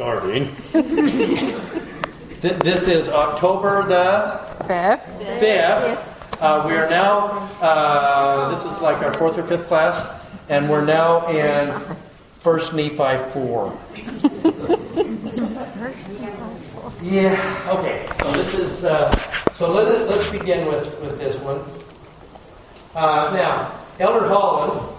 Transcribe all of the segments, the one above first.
starting. this is October the 5th. 5th. Uh, we are now, uh, this is like our fourth or fifth class, and we're now in First Nephi 4. yeah, okay, so this is, uh, so let us, let's begin with, with this one. Uh, now, Elder Holland,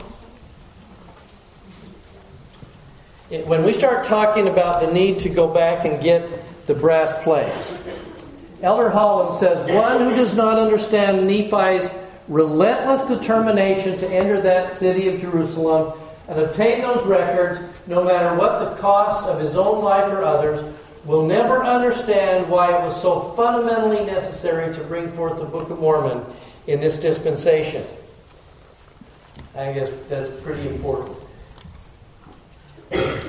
when we start talking about the need to go back and get the brass plates, Elder Holland says, One who does not understand Nephi's relentless determination to enter that city of Jerusalem and obtain those records, no matter what the cost of his own life or others, will never understand why it was so fundamentally necessary to bring forth the Book of Mormon in this dispensation. I guess that's pretty important.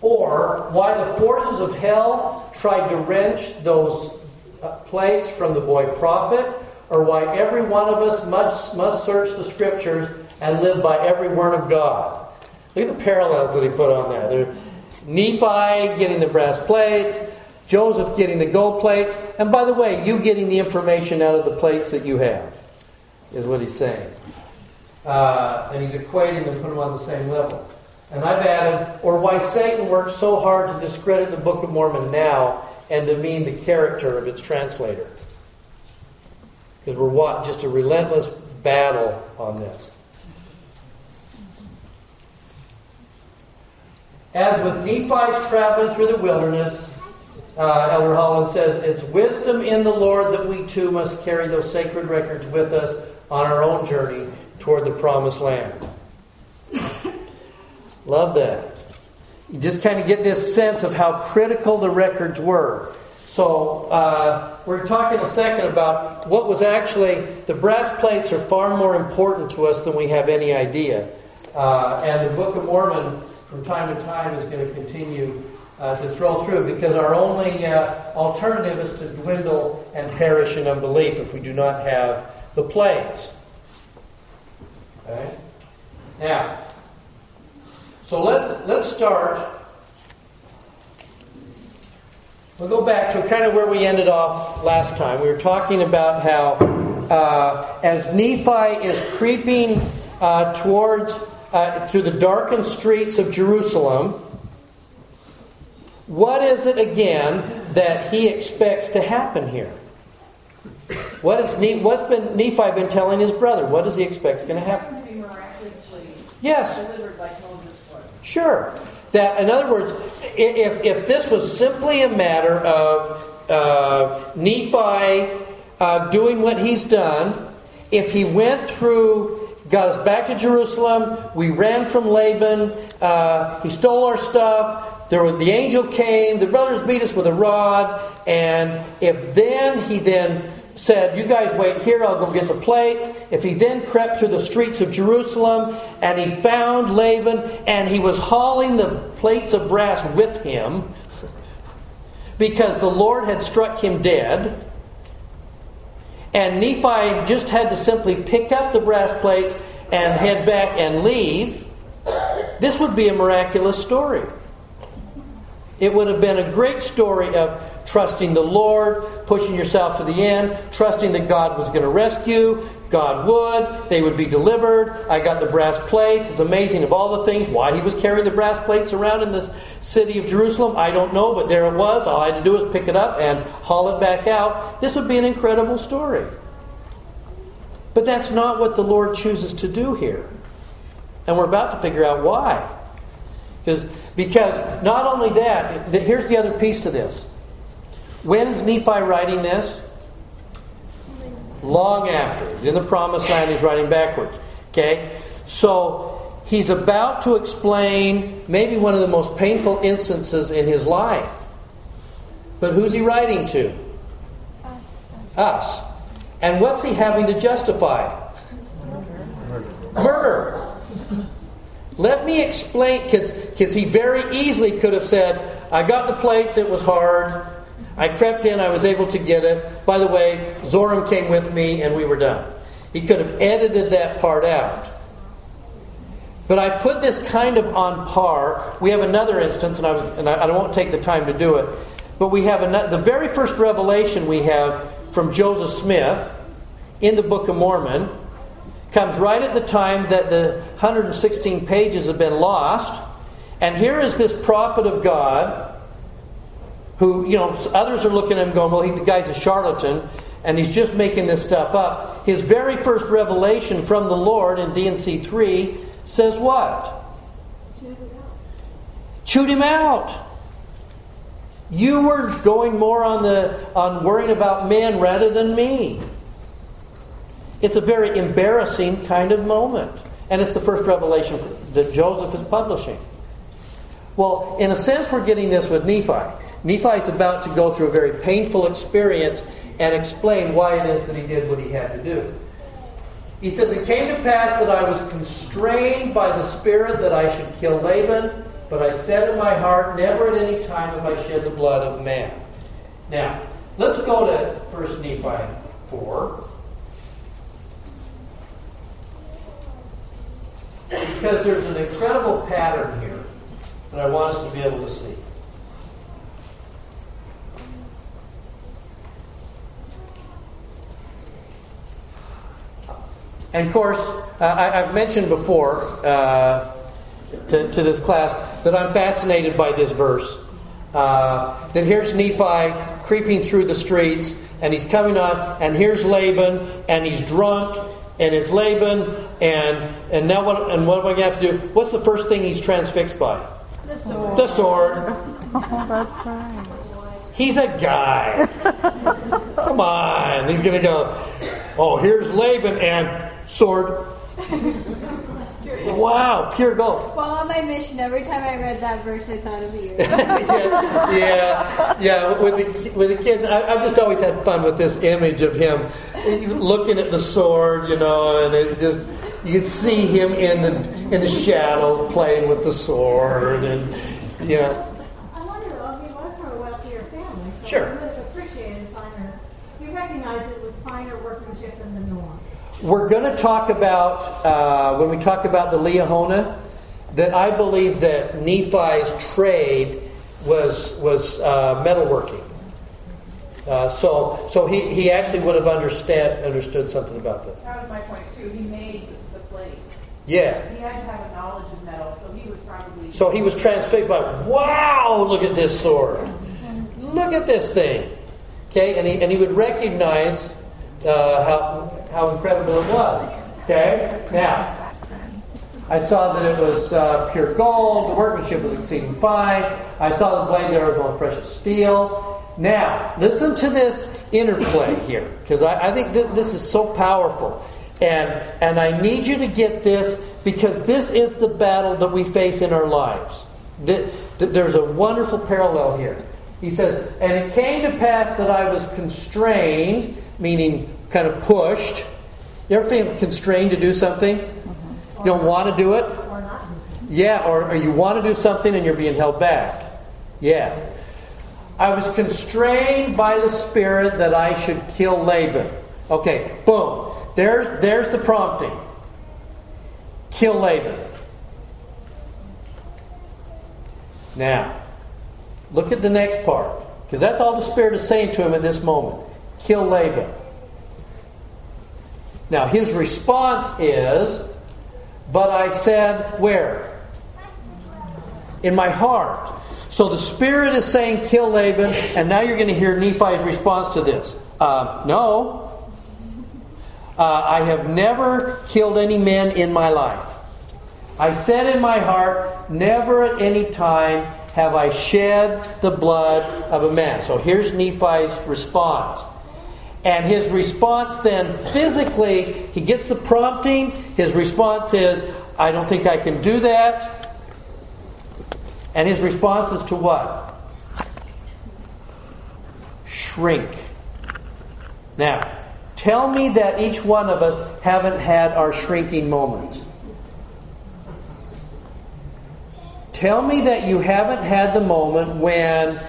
Or why the forces of hell tried to wrench those uh, plates from the boy prophet, or why every one of us must, must search the scriptures and live by every word of God. Look at the parallels that he put on there. Nephi getting the brass plates, Joseph getting the gold plates, and by the way, you getting the information out of the plates that you have, is what he's saying. Uh, and he's equating them, put them on the same level. And I've added, or why Satan works so hard to discredit the Book of Mormon now and demean the character of its translator. Because we're what? just a relentless battle on this. As with Nephi's traveling through the wilderness, uh, Elder Holland says, it's wisdom in the Lord that we too must carry those sacred records with us on our own journey toward the promised land. Love that. You just kind of get this sense of how critical the records were. So, uh, we're talking a second about what was actually, the brass plates are far more important to us than we have any idea. Uh, and the Book of Mormon, from time to time, is going to continue uh, to throw through because our only uh, alternative is to dwindle and perish in unbelief if we do not have the plates. Okay? Now, so let's, let's start. We'll go back to kind of where we ended off last time. We were talking about how uh, as Nephi is creeping uh, towards, uh, through the darkened streets of Jerusalem, what is it again that he expects to happen here? What is what's been Nephi been telling his brother? What does he expect is going to happen? Yes. Sure. That, in other words, if, if this was simply a matter of uh, Nephi uh, doing what he's done, if he went through, got us back to Jerusalem, we ran from Laban, uh, he stole our stuff, there the angel came, the brothers beat us with a rod, and if then he then said, You guys wait here, I'll go get the plates. If he then crept through the streets of Jerusalem and he found Laban and he was hauling the plates of brass with him because the Lord had struck him dead, and Nephi just had to simply pick up the brass plates and head back and leave, this would be a miraculous story. It would have been a great story of trusting the Lord, pushing yourself to the end, trusting that God was going to rescue. God would. They would be delivered. I got the brass plates. It's amazing of all the things. Why he was carrying the brass plates around in the city of Jerusalem, I don't know, but there it was. All I had to do was pick it up and haul it back out. This would be an incredible story. But that's not what the Lord chooses to do here. And we're about to figure out why. Because, because not only that, here's the other piece to this. When is Nephi writing this? Long after. He's in the promised land, he's writing backwards. Okay? So he's about to explain maybe one of the most painful instances in his life. But who's he writing to? Us. Us. And what's he having to justify? Murder. Murder. Let me explain, because he very easily could have said, I got the plates, it was hard. I crept in, I was able to get it. By the way, Zoram came with me and we were done. He could have edited that part out. But I put this kind of on par. We have another instance, and I, was, and I, won't take the time to do it. But we have another, the very first revelation we have from Joseph Smith in the Book of Mormon comes right at the time that the 116 pages have been lost. And here is this prophet of God who, you know, others are looking at him going, well, he, the guy's a charlatan and he's just making this stuff up. His very first revelation from the Lord in D&C 3 says what? Chewed him out. You were going more on the on worrying about men rather than me. It's a very embarrassing kind of moment. And it's the first revelation that Joseph is publishing. Well, in a sense, we're getting this with Nephi. Nephi is about to go through a very painful experience and explain why it is that he did what he had to do. He says, It came to pass that I was constrained by the Spirit that I should kill Laban, but I said in my heart, Never at any time have I shed the blood of man. Now, let's go to 1 Nephi 4. Because there's an incredible pattern here that I want us to be able to see. And of course, uh, I, have mentioned before uh, to, to, this class that I'm fascinated by this verse. Uh, that here's Nephi creeping through the streets, and he's coming on, and here's Laban, and he's drunk, and it's Laban, and and now what? And what am I going to have to do? What's the first thing he's transfixed by? The sword. The sword. Oh, that's right. He's a guy. Come on. He's going to go, oh, here's Laban and sword. wow, pure gold. Well, on my mission, every time I read that verse, I thought of you. yeah, yeah, yeah. With the with the kid, I, have just always had fun with this image of him looking at the sword, you know, and it just you can see him in the in the shadows playing with the sword, and you know. I wonder, though, he was from a wealthier family, so sure. he would have appreciated finer. You recognize it was finer workmanship than the norm. We're going to talk about, uh, when we talk about the Liahona, that I believe that Nephi's trade was, was uh, metalworking. Uh, so so he, he actually would have understand, understood something about this. That was my point, too. He made the place. Yeah. He had to have a knowledge of metal, so he was probably. So he was transfixed by, wow, look at this sword. Look at this thing. Okay, and he, and he would recognize uh, how, how incredible it was. Okay, now, I saw that it was uh, pure gold, the workmanship was exceeding fine. I saw the blade there was precious steel. Now, listen to this interplay here, because I, I, think this, this is so powerful. And, and I need you to get this because this is the battle that we face in our lives. There's a wonderful parallel here. He says, And it came to pass that I was constrained meaning kind of pushed. You ever feel constrained to do something? You don't want to do it? Yeah, or, or you want to do something and you're being held back. Yeah. I was constrained by the Spirit that I should kill Laban. Okay, boom. There's, there's the prompting. Kill Laban. Now, look at the next part. Because that's all the Spirit is saying to him at this moment kill Laban. Now, his response is, But I said, where? In my heart. So the Spirit is saying, Kill Laban, and now you're going to hear Nephi's response to this. Uh, no. Uh, I have never killed any men in my life. I said in my heart, Never at any time have I shed the blood of a man. So here's Nephi's response. And his response then physically, he gets the prompting. His response is, I don't think I can do that. And his response is to what? Shrink. Now, tell me that each one of us haven't had our shrinking moments. Tell me that you haven't had the moment when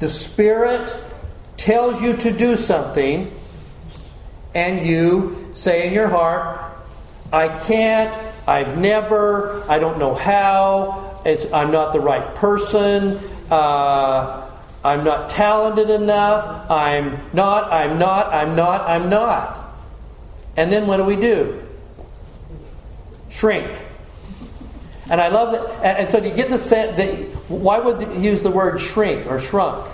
the Spirit tells you to do something and you say in your heart, I can't, I've never, I don't know how, it's, I'm not the right person, uh, I'm not talented enough, I'm not, I'm not, I'm not, I'm not. And then what do we do? Shrink. And I love that. And, so do you get the sense that why would you use the word shrink or shrunk?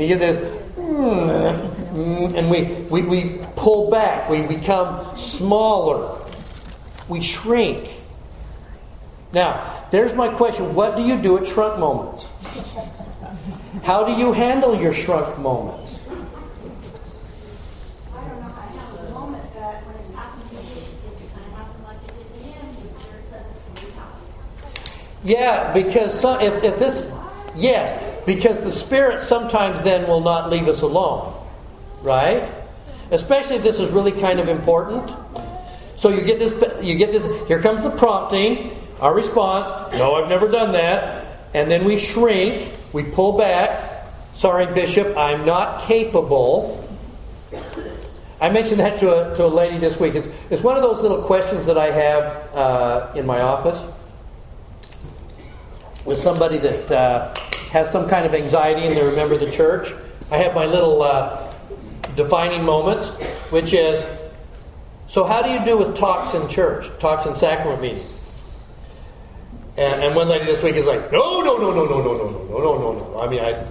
You get this, mm, and we, we, we pull back, we become smaller, we shrink. Now, there's my question what do you do at shrunk moments? How do you handle your shrunk moments? Yeah, because some, if, if this yes, because the Spirit sometimes then will not leave us alone, right? Especially if this is really kind of important. So you get this, you get this. Here comes the prompting, our response. No, I've never done that, and then we shrink, we pull back. Sorry, Bishop, I'm not capable. I mentioned that to a, to a lady this week. It's, it's one of those little questions that I have uh, in my office with somebody that uh, has some kind of anxiety and they remember the church. I have my little uh, defining moments, which is so, how do you do with talks in church, talks in sacrament meeting? And, and one lady this week is like, no, no, no, no, no, no, no, no, no, no, no, no. I mean, I,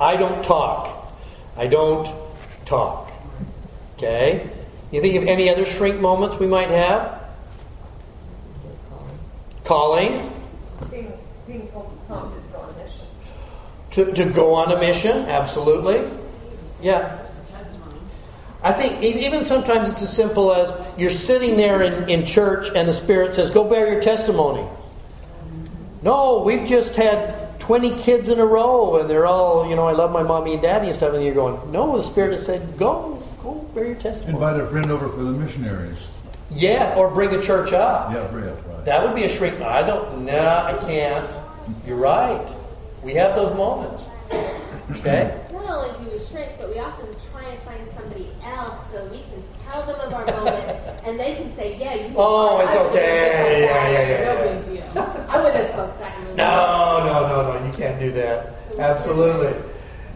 I don't talk. I don't talk. Okay? You think of any other shrink moments we might have? Calling. Being, being prompted to go on a mission. To, to go on a mission, absolutely. Yeah. I think even sometimes it's as simple as you're sitting there in, in church and the Spirit says, Go bear your testimony. No, we've just had 20 kids in a row and they're all, you know, I love my mommy and daddy and stuff. And you're going, No, the Spirit has said, Go, go bear your testimony. Invite a friend over for the missionaries. Yeah, or bring a church up. Yeah, right, right. That would be a shrink. I don't, nah, I can't. You're right. We have those moments. Okay? Not only do we shrink, but we often try and find somebody else so we can tell them of our moment, and they can say, "Yeah, you." Oh, it's okay. Yeah, yeah, yeah, No big deal. I would have spoke sacrament. No, no, no, no. You can't do that. Absolutely.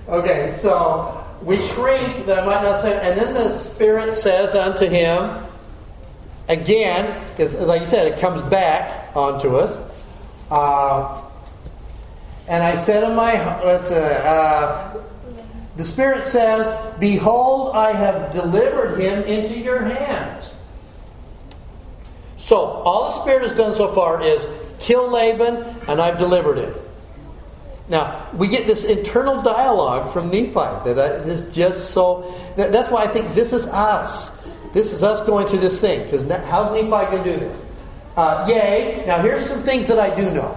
Okay, so we shrink that I might not say, and then the Spirit says unto him, again, because like you said, it comes back onto us. Uh, and I said in my, let's say, uh, the Spirit says, Behold, I have delivered him into your hands. So, all the Spirit has done so far is kill Laban, and I've delivered him. Now, we get this internal dialogue from Nephi that is just so. that- That's why I think this is us. This is us going through this thing. Because how's Nephi going to do this? Uh, yea. Now, here's some things that I do know.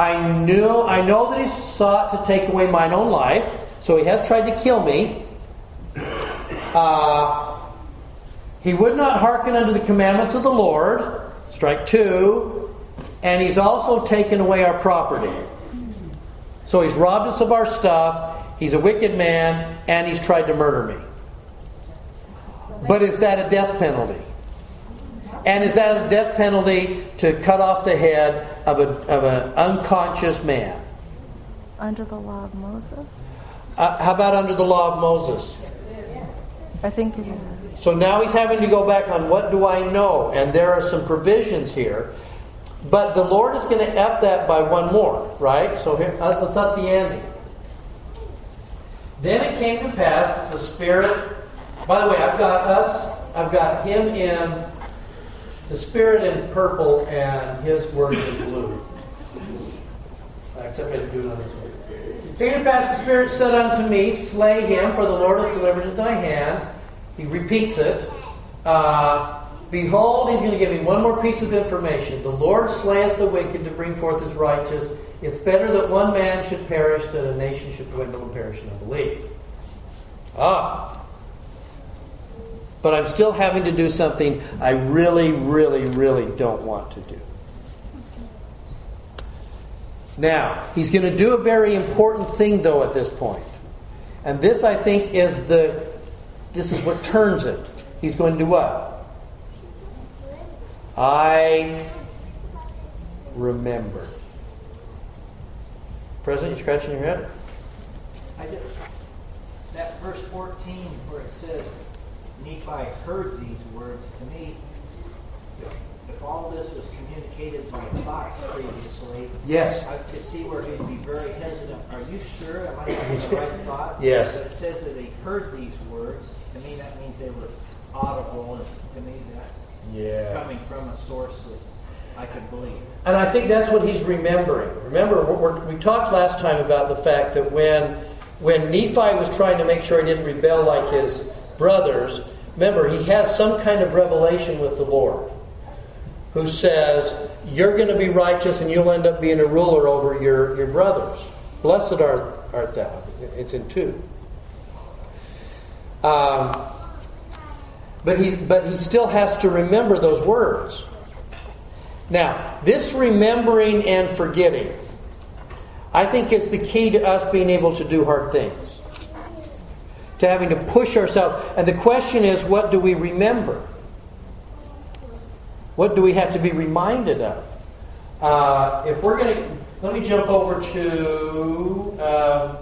I knew. I know that he sought to take away mine own life, so he has tried to kill me. Uh, he would not hearken unto the commandments of the Lord. Strike two. And he's also taken away our property. So he's robbed us of our stuff. He's a wicked man, and he's tried to murder me. But is that a death penalty? And is that a death penalty to cut off the head of, a, of an unconscious man? Under the law of Moses? Uh, how about under the law of Moses? I think. So now he's having to go back on what do I know? And there are some provisions here. But the Lord is going to up that by one more, right? So here, uh, let's up the ante. Then it came to pass that the Spirit, by the way, I've got us, I've got him in, the Spirit in purple and his words in blue. Except I didn't do it on this one. Came to pass the Spirit said unto me, Slay him, for the Lord hath delivered into thy hands. He repeats it. Uh, Behold, he's going to give me one more piece of information. The Lord slayeth the wicked to bring forth his righteous. It's better that one man should perish than a nation should dwindle and perish in unbelief. Ah. But I'm still having to do something I really, really, really don't want to do. Now, he's going to do a very important thing, though, at this point. And this, I think, is the this is what turns it. He's going to do what? I remember. President, you scratching your head? I just, that verse 14 where it says, Nephi heard these words, to me, if, all this was communicated by Fox previously, Yes. I could see where he'd be very hesitant. Are you sure? Am I having the right thought? Yes. But it says that he heard these words. To me, that means they were audible, and to me, that Yeah. coming from a source that I could believe. And I think that's what he's remembering. Remember, we talked last time about the fact that when, when Nephi was trying to make sure he didn't rebel like his brothers, remember, he has some kind of revelation with the Lord who says, You're going to be righteous and you'll end up being a ruler over your, your brothers. Blessed art, art thou. It's in 2. Um, but, he, but he still has to remember those words. Now, this remembering and forgetting, I think is the key to us being able to do hard things. To having to push ourselves. And the question is, what do we remember? What do we have to be reminded of? Uh, if we're going to, let me jump over to. Um,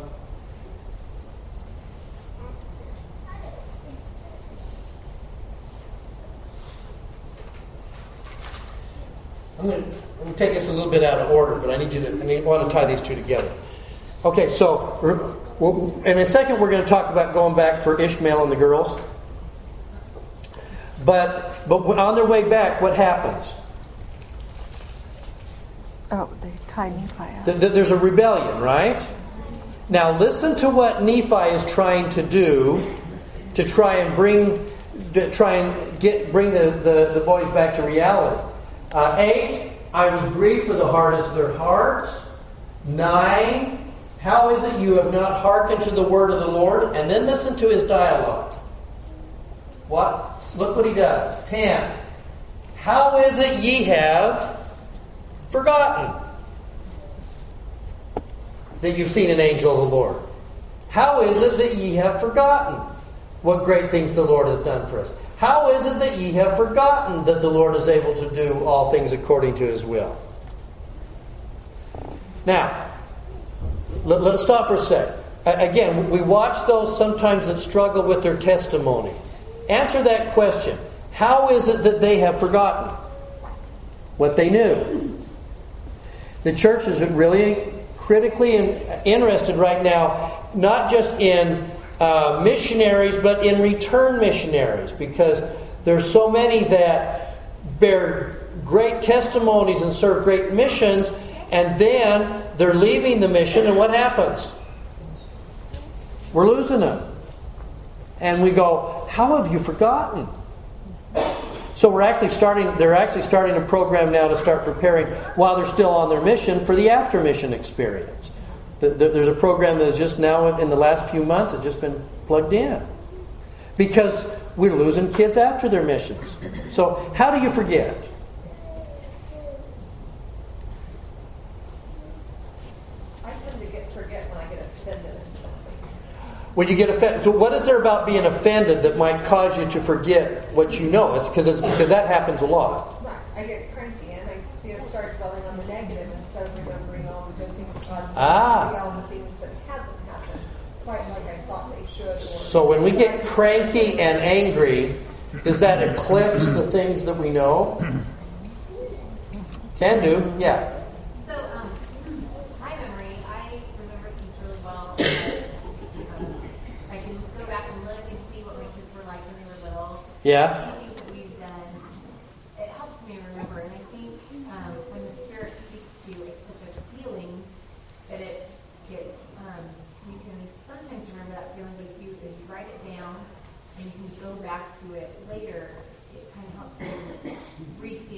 I'm going to, take this a little bit out of order, but I need you to, I need, want to tie these two together. Okay, so, in a second, we're going to talk about going back for Ishmael and the girls. But, but on their way back, what happens? Oh, they tie Nephi up. Th- th- There's a rebellion, right? Now, listen to what Nephi is trying to do to try and bring, to try and get, bring the, the, the boys back to reality. Uh, eight, I was grieved for the hardness of their hearts. Nine, how is it you have not hearkened to the word of the Lord? And then listen to his dialogue. What? Look what he does. Ten, how is it ye have forgotten that you've seen an angel of the Lord? How is it that ye have forgotten what great things the Lord has done for us? How is it that ye have forgotten that the Lord is able to do all things according to his will? Now, let, us stop for a sec. Again, we watch those sometimes that struggle with their testimony. Answer that question. How is it that they have forgotten what they knew? The church is really critically interested right now, not just in uh, missionaries, but in return missionaries, because there's so many that bear great testimonies and serve great missions, and then they're leaving the mission, and what happens? We're losing them. And we go, How have you forgotten? So we're actually starting they're actually starting a program now to start preparing while they're still on their mission for the after mission experience. The- the- There's a program that is just now in the last few months it's just been plugged in. Because we're losing kids after their missions. So how do you forget? I tend to get, forget when I get offended at something. When you get offended, so what is there about being offended that might cause you to forget what you know? It's because it's because that happens a lot. Right, I get cranky and I, you know, start dwelling on the negative instead of remembering all the good things God's Ah. all the things that hasn't happened, quite like I thought they should. So when we get cranky and angry, does that eclipse the things that we know? Can do, yeah.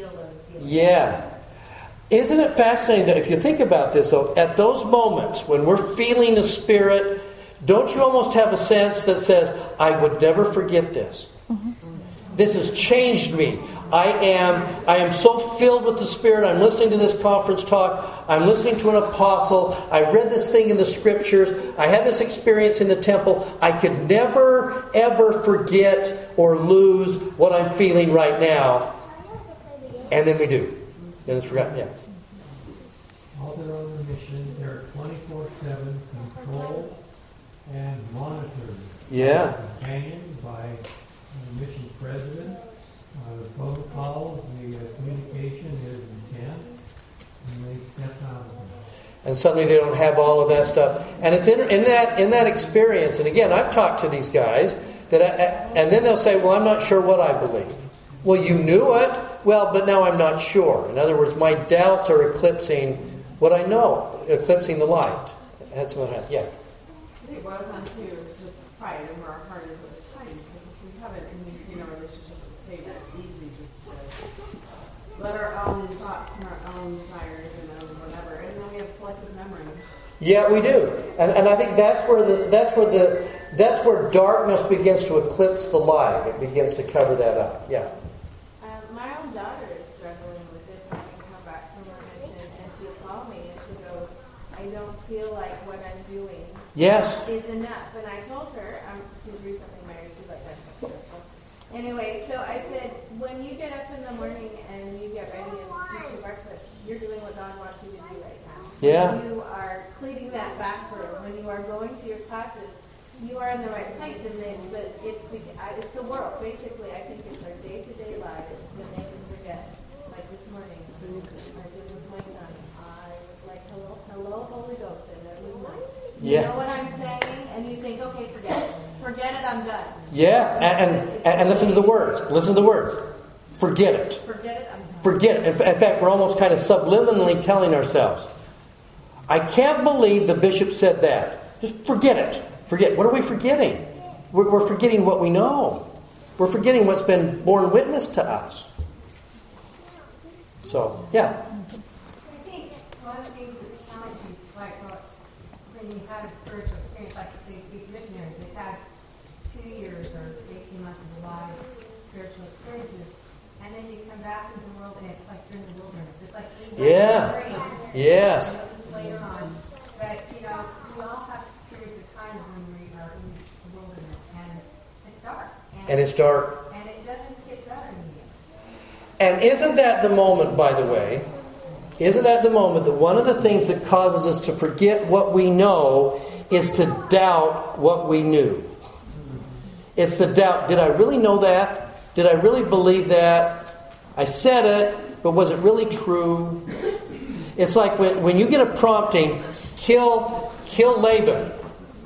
Feelings. Yeah. Isn't it fascinating that if you think about this, though, at those moments when we're feeling the Spirit, don't you almost have a sense that says, I would never forget this? Mm-hmm. This has changed me. I am, I am so filled with the Spirit. I'm listening to this conference talk. I'm listening to an apostle. I read this thing in the scriptures. I had this experience in the temple. I could never, ever forget or lose what I'm feeling right now. And then we do. And it's forgotten. Yeah. They're on the mission, they're 24 7 controlled and monitored. Yeah. By the mission president. Uh, the protocol, the uh, communication is intense, and they step out of it. and suddenly they don't have all of that stuff. And it's in, in that in that experience. And again, I've talked to these guys that, I, and then they'll say, "Well, I'm not sure what I believe." Well, you knew it. Well, but now I'm not sure. In other words, my doubts are eclipsing what I know, eclipsing the light. That's what I, yeah. I think it boils down to is just pride and where our heart is at the time. Because if we haven't maintained our relationship with the Savior, it's easy just to let our own thoughts and our own desires and our own whatever, and then we have selective memory. Yeah, we do, and, and I think that's where the that's where the that's where darkness begins to eclipse the light. It begins to cover that up. Yeah. Um, my own daughter is struggling with this. I can come back from her mission, and she'll call me and she'll go, "I don't feel like what I'm doing Yes. is enough." And I told her, um, she's recently married. She's like, "That's so stressful." Anyway, so I said, when you get up in the morning and you get ready and eat your breakfast, you're doing what God wants you to do Yeah. You are cleaning that back for. When you are going to your classes, you are in the right place in this, but it's the, it's the world. Basically, I think it's our day-to-day lives that make us forget. Like this morning, I did with my son. I was like, hello, hello, Holy Ghost, and it was nice. You know what I'm saying? And you think, okay, forget it. Forget it, I'm done. Yeah, and, and, and listen to the words. Listen to the words. Forget it. Forget it, I'm done. Forget it. In fact, we're almost kind of subliminally telling ourselves, I can't believe the bishop said that. Just forget it. Forget. What are we forgetting? We're, forgetting what we know. We're forgetting what's been borne witness to us. So, yeah. I think one of the things that's challenging, like when you have a spiritual experience, like these, missionaries, they've had two years or eighteen months of a lot of spiritual experiences, and then you come back into the world and it's like you're in the wilderness. It's like being back in Yeah. Yes. You know, this is later on, but you know, we all have periods of time when we are in the wilderness, and it's dark, And it's dark. and it doesn't get better. And isn't that the moment, by the way? Isn't that the moment that one of the things that causes us to forget what we know is to doubt what we knew? It's the doubt did I really know that? Did I really believe that? I said it, but was it really true? It's like when, when you get a prompting, kill, kill Laban.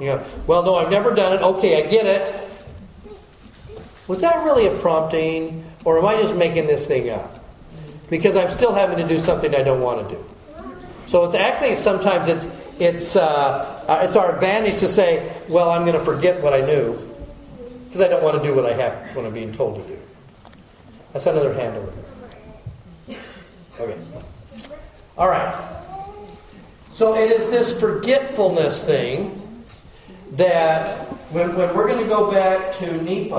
You know, well, no, I've never done it. Okay, I get it. Was that really a prompting, or am I just making this thing up? Because I'm still having to do something I don't want to do. So it's actually sometimes it's it's uh, uh, it's our advantage to say, well, I'm going to forget what I knew because I don't want to do what I have what I'm being told to do. That's another hand over here. Okay. All right. So it is this forgetfulness thing that when, when we're going to go back to Nephi,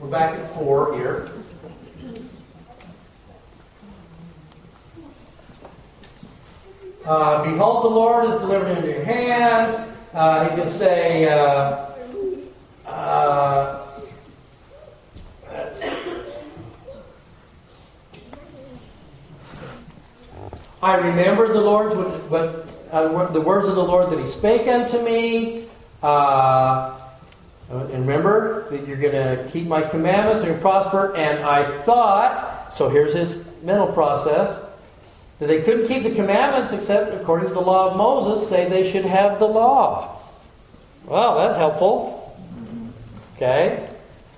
we're back at four here. Uh, Behold, the Lord has delivered into your hands. Uh, he can say, uh, uh, I remembered the Lord's what, uh, the words of the Lord that He spake unto me. Uh, and remember that you're going to keep my commandments and prosper. And I thought, so here's his mental process, that they couldn't keep the commandments except according to the law of Moses, say they should have the law. Well, that's helpful. Okay?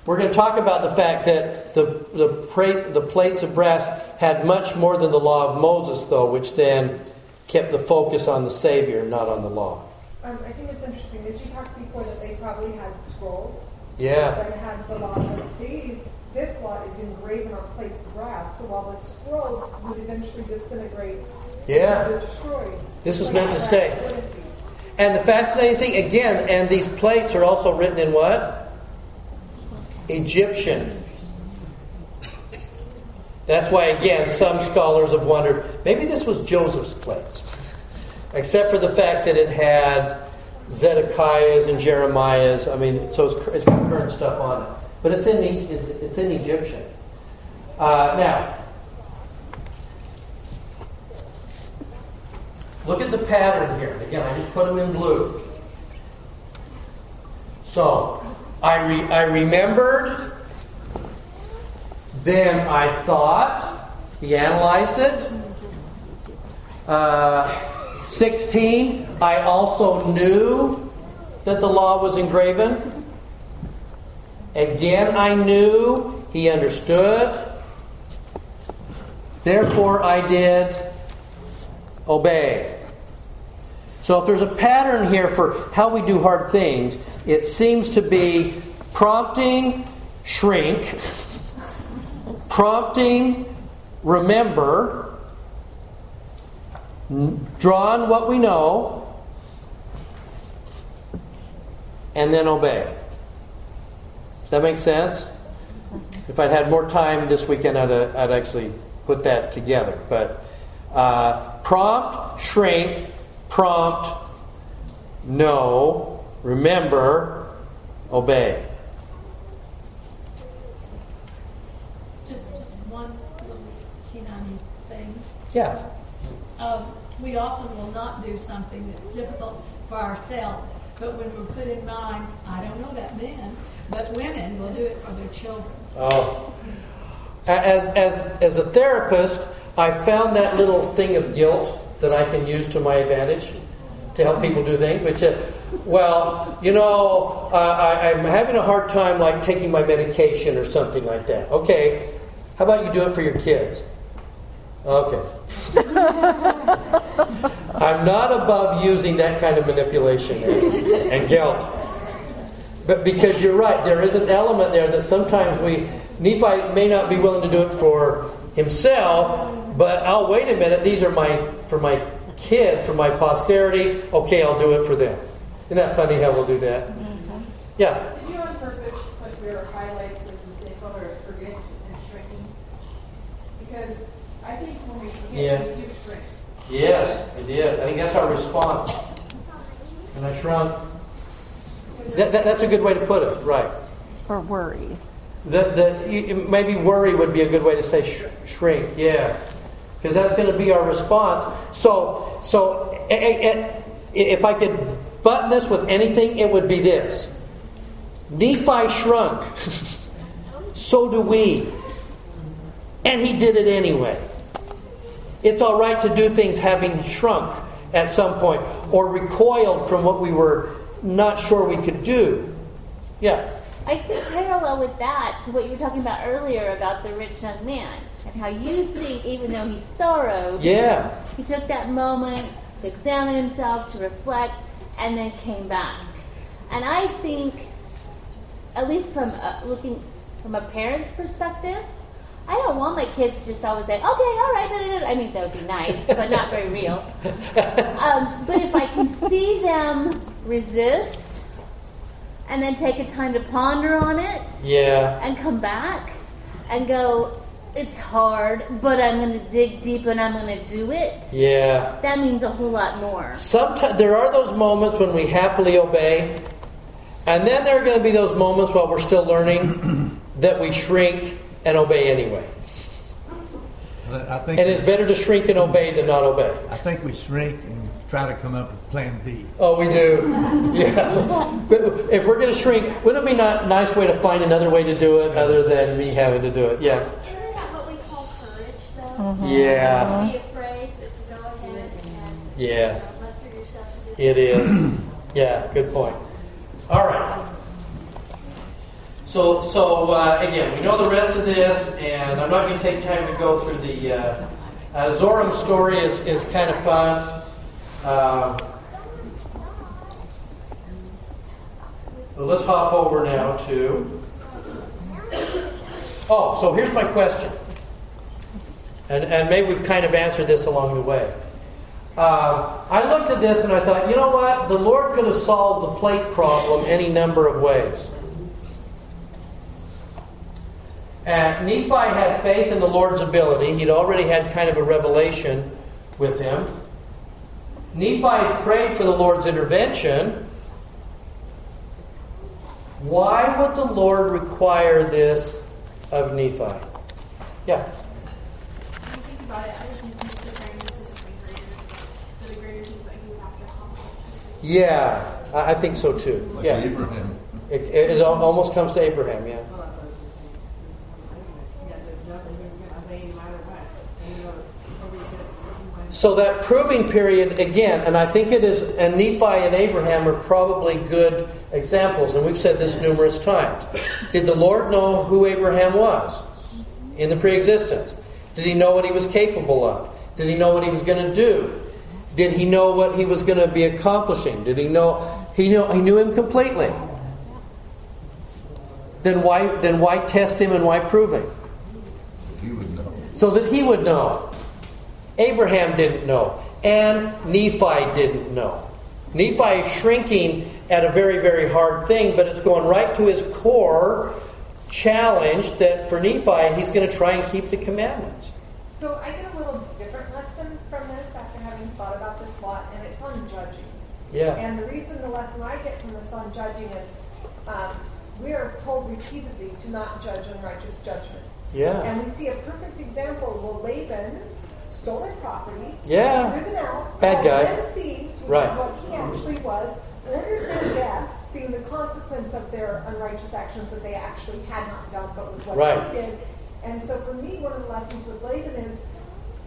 We're going to talk about the fact that the, the, pra- the plates of brass had much more than the law of Moses, though, which then kept the focus on the Savior, not on the law. Um, I think it's interesting that you talked before that they probably had scrolls Yeah. that had the law. But these, this law is engraved on plates of brass. So while the scrolls would eventually disintegrate, Yeah. destroyed. This was meant to stay. And the fascinating thing, again, and these plates are also written in what? Egyptian. That's why, again, some scholars have wondered maybe this was Joseph's place, except for the fact that it had Zedekiah's and Jeremiah's. I mean, so it's, it's current stuff on it, but it's in it's, it's in Egyptian. Uh, now, look at the pattern here. Again, I just put them in blue. So, I re, I remembered. Then I thought. He analyzed it. Uh, 16. I also knew that the law was engraven. Again, I knew. He understood. Therefore, I did obey. So, if there's a pattern here for how we do hard things, it seems to be prompting, shrink, prompting, remember, draw on what we know, and then obey. Does that make sense? If I'd had more time this weekend, I'd, uh, I'd actually put that together. But uh, prompt, shrink, prompt, know, remember, obey. Just, just one little teeny thing. Yeah. Um, we often will not do something that's difficult for ourselves, but when we're put in mind, I don't know that men, but women will do it for their children. Oh. As, as, as a therapist, I found that little thing of guilt that I can use to my advantage to help people do things, which, uh, well, you know, uh, I, I'm having a hard time like taking my medication or something like that. Okay, how about you do it for your kids? Okay. I'm not above using that kind of manipulation and, guilt. But because you're right, there is an element there that sometimes we, Nephi may not be willing to do it for himself, but I'll wait a minute. These are my, for my kids, for my posterity. Okay, I'll do it for them. Isn't that funny how we'll do that? Yeah. Did you on purpose put where highlights as you say color is forget and shrinking? Because I think when we forget, Yeah. we do shrink. Yes, I did. I think that's our response. And I shrunk. That, that, that's a good way to put it, right. Or worry. The, the, maybe worry would be a good way to say sh- shrink, yeah. Because that's going to be our response. So, so a- a- a- if I could button this with anything, it would be this Nephi shrunk. so do we. And he did it anyway. It's all right to do things having shrunk at some point or recoiled from what we were not sure we could do. Yeah. I see parallel with that to what you were talking about earlier about the rich young man and how you think, even though he sorrowed, Yeah. he took that moment to examine himself, to reflect, and then came back. And I think, at least from uh, looking from a parent's perspective, I don't want my kids to just always say, "Okay, all right." Da, da, da. I mean, that would be nice, but not very real. Um, but if I can see them resist and then take a time to ponder on it Yeah. and come back and go, it's hard, but I'm going to dig deep and I'm going to do it. Yeah. That means a whole lot more. Sometimes there are those moments when we happily obey, and then there are going to be those moments while we're still learning that we shrink and obey anyway. I think, And it's better to shrink and obey than not obey. I think we shrink and try to come up with Plan B. Oh, we do. Yeah. But if we're going to shrink, wouldn't it be a nice way to find another way to do it other than me having to do it? Yeah. And Yeah. uh, muster yourself to do It is. Yeah, good point. All right. So, so uh, again, we know the rest of this, and I'm not going to take time to go through the uh, uh, Zoram story. is is kind of fun. Um, but let's hop over now to. Oh, so here's my question, and and maybe we've kind of answered this along the way. Uh, I looked at this and I thought, you know what? The Lord could have solved the plate problem any number of ways. And Nephi had faith in the Lord's ability. He'd already had kind of a revelation with him. Nephi prayed for the Lord's intervention. Why would the Lord require this of Nephi? Yeah. Yeah, I I think so too. Like Yeah. Abraham. It, it, it almost comes to Abraham, yeah. Well, that's what I was just saying. Isaac, yeah, there's nothing he's gonna obey no matter what. And he knows, nobody gets what he wants. So that proving period, again, and I think it is, and Nephi and Abraham are probably good examples, and we've said this numerous times. Did the Lord know who Abraham was in the pre existence? Did he know what he was capable of? Did he know what he was going to do? Did he know what he was going to be accomplishing? Did he know? He knew, he knew him completely. Then why, then why test him and why prove him? He would know. so that he would know. Abraham didn't know, and Nephi didn't know. Nephi is shrinking at a very, very hard thing, but it's going right to his core challenge that for Nephi, he's going to try and keep the commandments. So I get a little different lesson from this after having thought about this a lot, and it's on judging. Yeah. And the reason the lesson I get from this on judging is um, we are told repeatedly to not judge unrighteous judgment. Yeah. And we see a perfect example. Well, Laban stole their property. Yeah. Threw them out. Bad guy. thieves, which Right. is what he actually was. Ordered their deaths, being the consequence of their unrighteous actions that they actually had not done, but was what Right. they did. And so for me, one of the lessons with Laban is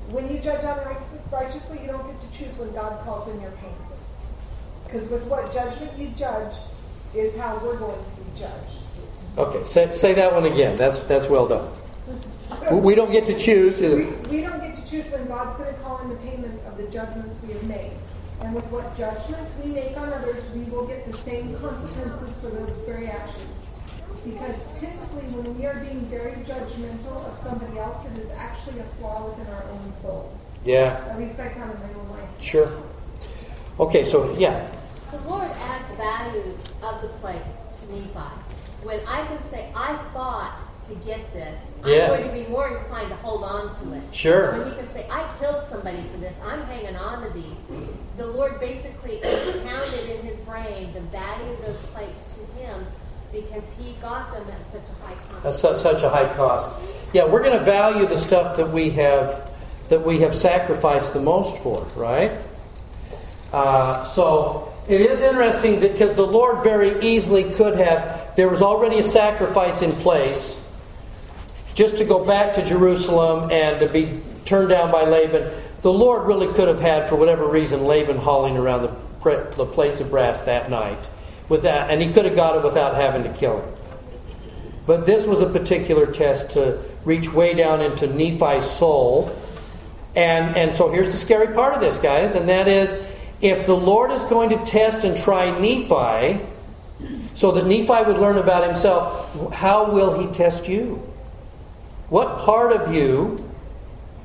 when you judge unrighteously, you don't get to choose when God calls in your pain. Because with what judgment you judge is how we're going to be judged. Okay, say, say that one again. That's, that's well done. We- We don't get to choose. We, we don't get to choose when God's going to call in the payment of the judgments we have made. And with what judgments we make on others, we will get the same consequences for those very actions. Because typically, when we are being very judgmental of somebody else, it is actually a flaw within our own soul. Yeah, At least I found in my own life. sure. Okay, so yeah. The Lord adds value of the place to Nephi. When I can say, I fought to get this, Yeah. I'm going to be more inclined to hold on to it. Sure. When you can say, I killed somebody for this, I'm hanging on to these. The Lord basically counted in his brain the value of those plates to him because he got them at such a high cost. That's such, such a high cost. Yeah, we're going to value the stuff that we have that we have sacrificed the most for, right? Uh, so it is interesting that because the Lord very easily could have, there was already a sacrifice in place just to go back to Jerusalem and to be turned down by Laban. The Lord really could have had, for whatever reason, Laban hauling around the, the plates of brass that night, with that, and he could have got it without having to kill him. But this was a particular test to reach way down into Nephi's soul. And, and so here's the scary part of this, guys, and that is if the Lord is going to test and try Nephi so that Nephi would learn about himself, how will he test you? What part of you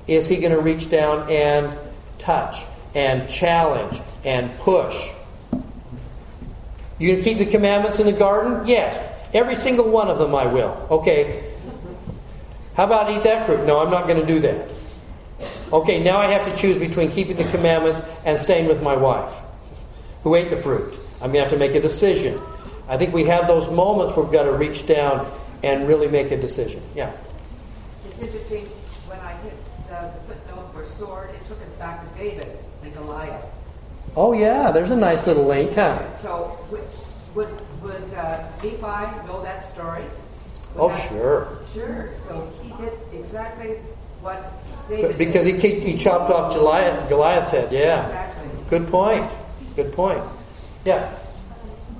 is he going to reach down and touch and challenge and push? You going to keep the commandments in the garden? Yes. Every single one of them I will. Okay. How about eat that fruit? No, I'm not going to do that. Okay, now I have to choose between keeping the commandments and staying with my wife who ate the fruit. I'm going to have to make a decision. I think we have those moments where we've got to reach down and really make a decision. Yeah. Interesting, when I hit the footnote for sword, it took us back to David and Goliath. Oh, yeah, there's a nice little link, huh? So would, would, would uh, Nephi know that story? Would Oh, that- sure. Sure, so he did exactly what David But because he, he chopped off Goliath, Goliath's head, yeah. Exactly. Good point. Good point. Yeah.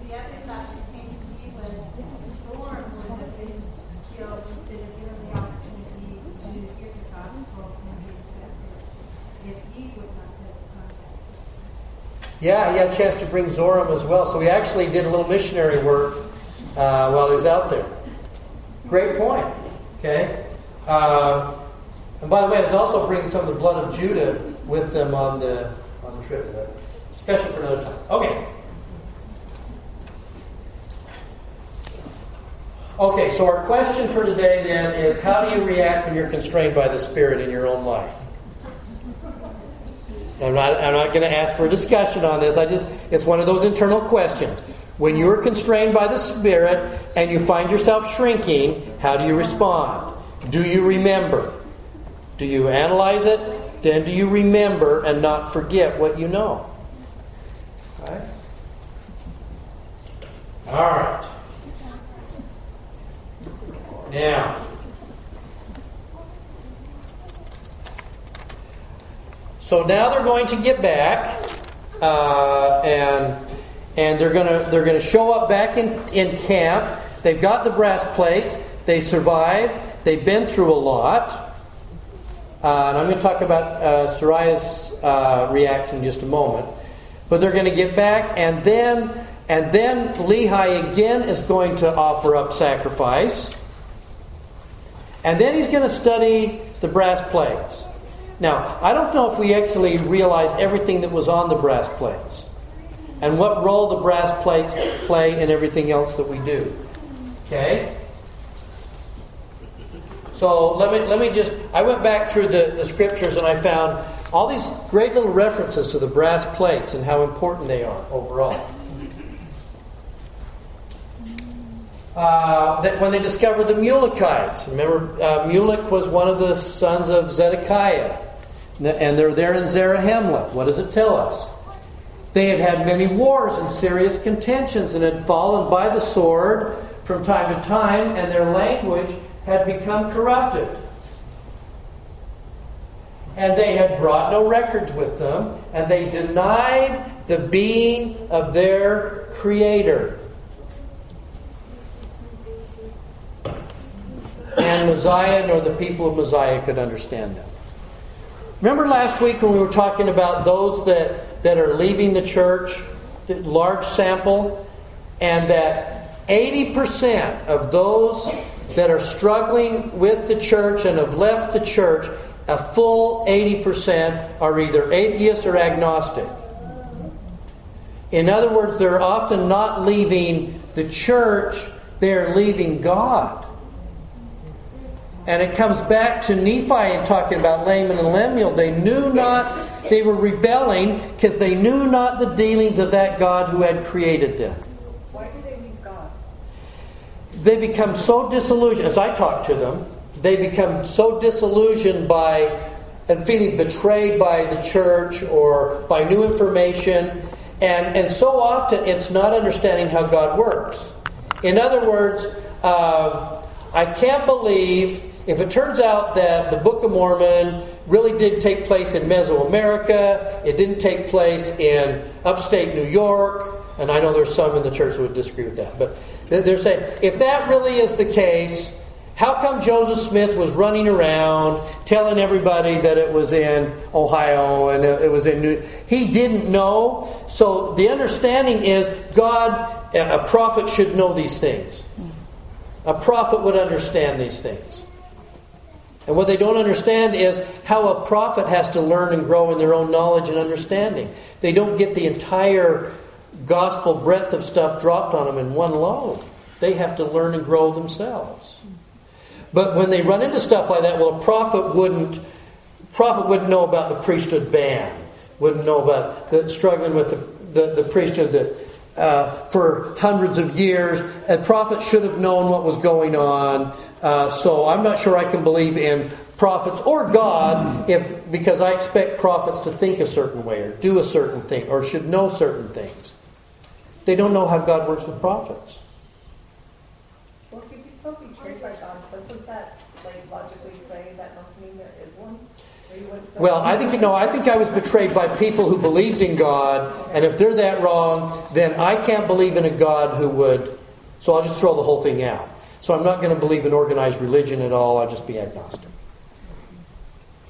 The other question came to me when Zoram would have been killed instead of given the opportunity to hear the gospel and be accepted. If he would not have contact. Yeah, he had a chance to bring Zoram as well. So he actually did a little missionary work uh, while he was out there. Great point. Okay. Uh, and by the way, it's also bringing some of the blood of Judah with them on the on the trip. Discussion for another time. Okay. Okay, so our question for today then is how do you react when you're constrained by the Spirit in your own life? I'm not, I'm not going to ask for a discussion on this. I just, it's one of those internal questions. When you're constrained by the Spirit and you find yourself shrinking, how do you respond? Do you remember? Do you analyze it? Then do you remember and not forget what you know? All right? All right. Now, so now they're going to get back, uh, and and they're gonna they're gonna show up back in, in camp. They've got the brass plates. They survived. They've been through a lot. Uh, and I'm going to talk about uh, Sariah's uh, reaction in just a moment. But they're going to get back, and then and then Lehi again is going to offer up sacrifice. And then he's going to study the brass plates. Now, I don't know if we actually realize everything that was on the brass plates and what role the brass plates play in everything else that we do. Okay? So let me let me just I went back through the, the scriptures and I found all these great little references to the brass plates and how important they are overall. Uh, that when they discovered the Mulekites, remember uh, Mulek was one of the sons of Zedekiah, and they're there in Zarahemla. What does it tell us? They had had many wars and serious contentions and had fallen by the sword from time to time, and their language had become corrupted. And they had brought no records with them, and they denied the being of their Creator. And Mosiah nor the people of Mosiah could understand them. Remember last week when we were talking about those that, that are leaving the church, the large sample, and that 80% of those that are struggling with the church and have left the church, a full 80% are either atheists or agnostic. In other words, they're often not leaving the church, they're leaving God. And it comes back to Nephi and talking about Laman and Lemuel. They knew not, they were rebelling because they knew not the dealings of that God who had created them. Why did they leave God? They become so disillusioned, as I talk to them, they become so disillusioned by and feeling betrayed by the church or by new information. And, and so often it's not understanding how God works. In other words, uh, I can't believe if it turns out that the Book of Mormon really did take place in Mesoamerica, it didn't take place in upstate New York, and I know there's some in the church that would disagree with that, but they're saying if that really is the case, how come Joseph Smith was running around telling everybody that it was in Ohio and it was in New He didn't know. So the understanding is God, a prophet should know these things. A prophet would understand these things. And what they don't understand is how a prophet has to learn and grow in their own knowledge and understanding. They don't get the entire gospel breadth of stuff dropped on them in one load. They have to learn and grow themselves. But when they run into stuff like that, well, a prophet wouldn't prophet wouldn't know about the priesthood ban, wouldn't know about the struggling with the, the, the priesthood that uh, for hundreds of years. A prophet should have known what was going on. Uh, so I'm not sure I can believe in prophets or God if because I expect prophets to think a certain way or do a certain thing or should know certain things. They don't know how God works with prophets. Well, if you can still be betrayed by God, doesn't that like logically say that must mean there is one? Or you wouldn't feel- Well, I think you know. I think I was betrayed by people who believed in God, and if they're that wrong, then I can't believe in a God who would. So I'll just throw the whole thing out. So I'm not going to believe in organized religion at all. I'll just be agnostic.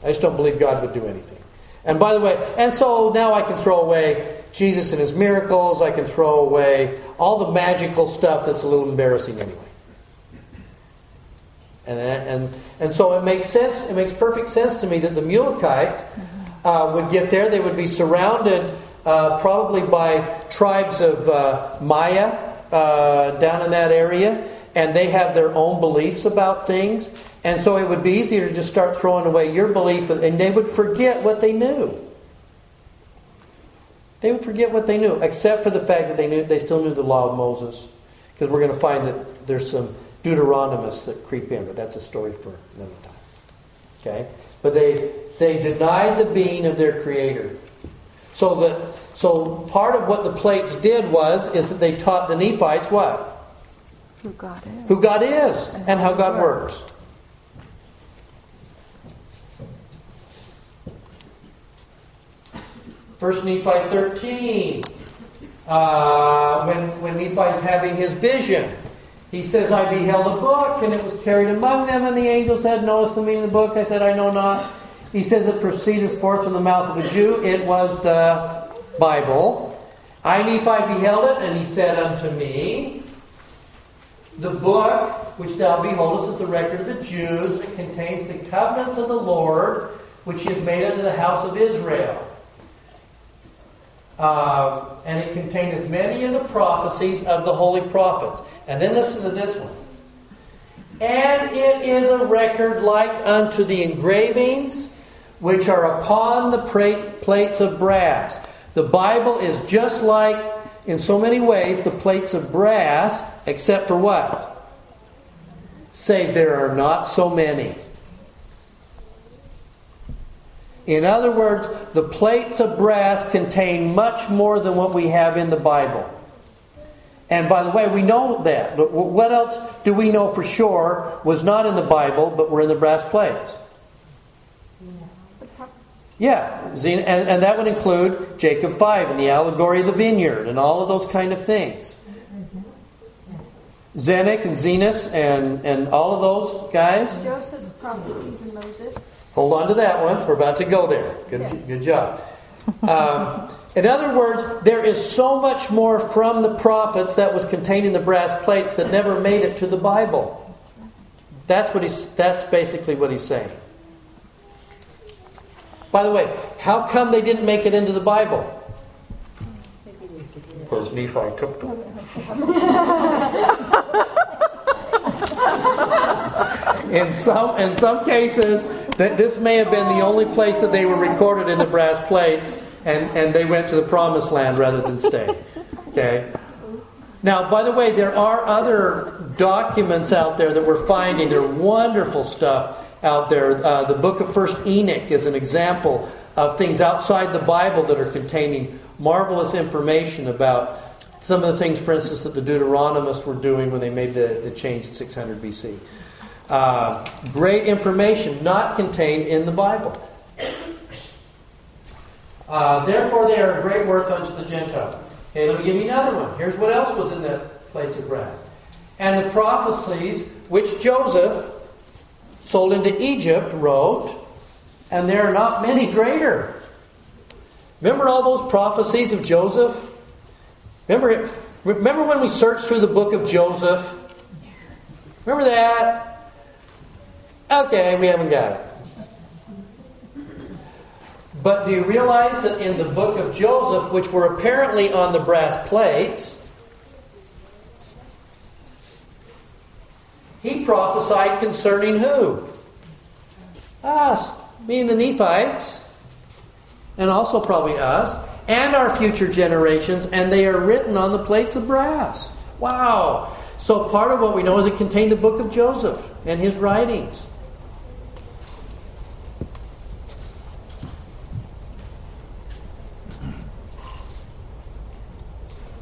I just don't believe God would do anything. And by the way, and so now I can throw away Jesus and his miracles. I can throw away all the magical stuff that's a little embarrassing anyway. And, and, and so it makes sense, it makes perfect sense to me that the Mulekites uh, would get there. They would be surrounded uh, probably by tribes of uh, Maya uh, down in that area. And they have their own beliefs about things. And so it would be easier to just start throwing away your belief, and they would forget what they knew. They would forget what they knew, except for the fact that they knew they still knew the law of Moses. Because we're going to find that there's some Deuteronomists that creep in, but that's a story for another time. Okay? But they they denied the being of their creator. So the so part of what the plates did was is that they taught the Nephites what? Who God is. Who God is and how God works. First Nephi 13. Uh, when, when Nephi's having his vision, he says, I beheld a book, and it was carried among them, and the angel said, Knowest the meaning of the book? I said, I know not. He says, It proceedeth forth from the mouth of a Jew. It was the Bible. I, Nephi, beheld it, and he said unto me, The book which thou beholdest is the record of the Jews. Contains the covenants of the Lord, which he has made unto the house of Israel. Uh, and it containeth many of the prophecies of the holy prophets. And then listen to this one. And it is a record like unto the engravings which are upon the plates of brass. The Bible is just like, in so many ways, the plates of brass, except for what? Save there are not so many. In other words, the plates of brass contain much more than what we have in the Bible. And by the way, we know that. What else do we know for sure was not in the Bible, but were in the brass plates? Yeah, and, and that would include Jacob 5 and the allegory of the vineyard and all of those kind of things. Zenock and Zenos and, and all of those guys. Joseph's prophecies in Moses. Hold on to that one. We're about to go there. Good, good job. Um, in other words, there is so much more from the prophets that was contained in the brass plates that never made it to the Bible. That's what he's. That's basically what he's saying. By the way, how come they didn't make it into the Bible? Because Nephi took them. in some in some cases, that this may have been the only place that they were recorded in the brass plates, and, and they went to the promised land rather than stay. Okay? Now, by the way, there are other documents out there that we're finding. They're wonderful stuff out there. Uh, the book of First Enoch is an example of things outside the Bible that are containing marvelous information about some of the things, for instance, that the Deuteronomists were doing when they made the, the change in 600 BC. Uh, great information not contained in the Bible. Uh, Therefore, they are of great worth unto the Gentile. Okay, let me give you another one. Here's what else was in the plates of brass. And the prophecies which Joseph, sold into Egypt, wrote, and there are not many greater. Remember all those prophecies of Joseph? Remember, remember when we searched through the book of Joseph? Remember that? Okay, we haven't got it. But do you realize that in the book of Joseph, which were apparently on the brass plates, he prophesied concerning who? Us, being the Nephites, and also probably us, and our future generations, and they are written on the plates of brass. Wow. So part of what we know is it contained the book of Joseph and his writings.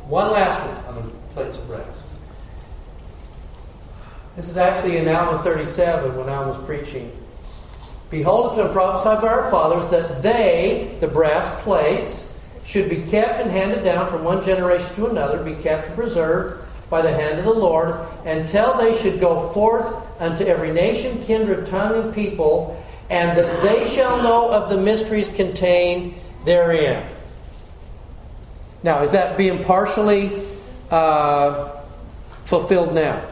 One last one on the plates of brass. This is actually in Alma 37 when I was preaching. Behold, it's been prophesied by our fathers that they, the brass plates, should be kept and handed down from one generation to another, be kept and preserved by the hand of the Lord, until they should go forth unto every nation, kindred, tongue, and people, and that they shall know of the mysteries contained therein. Now, is that being partially uh, fulfilled now?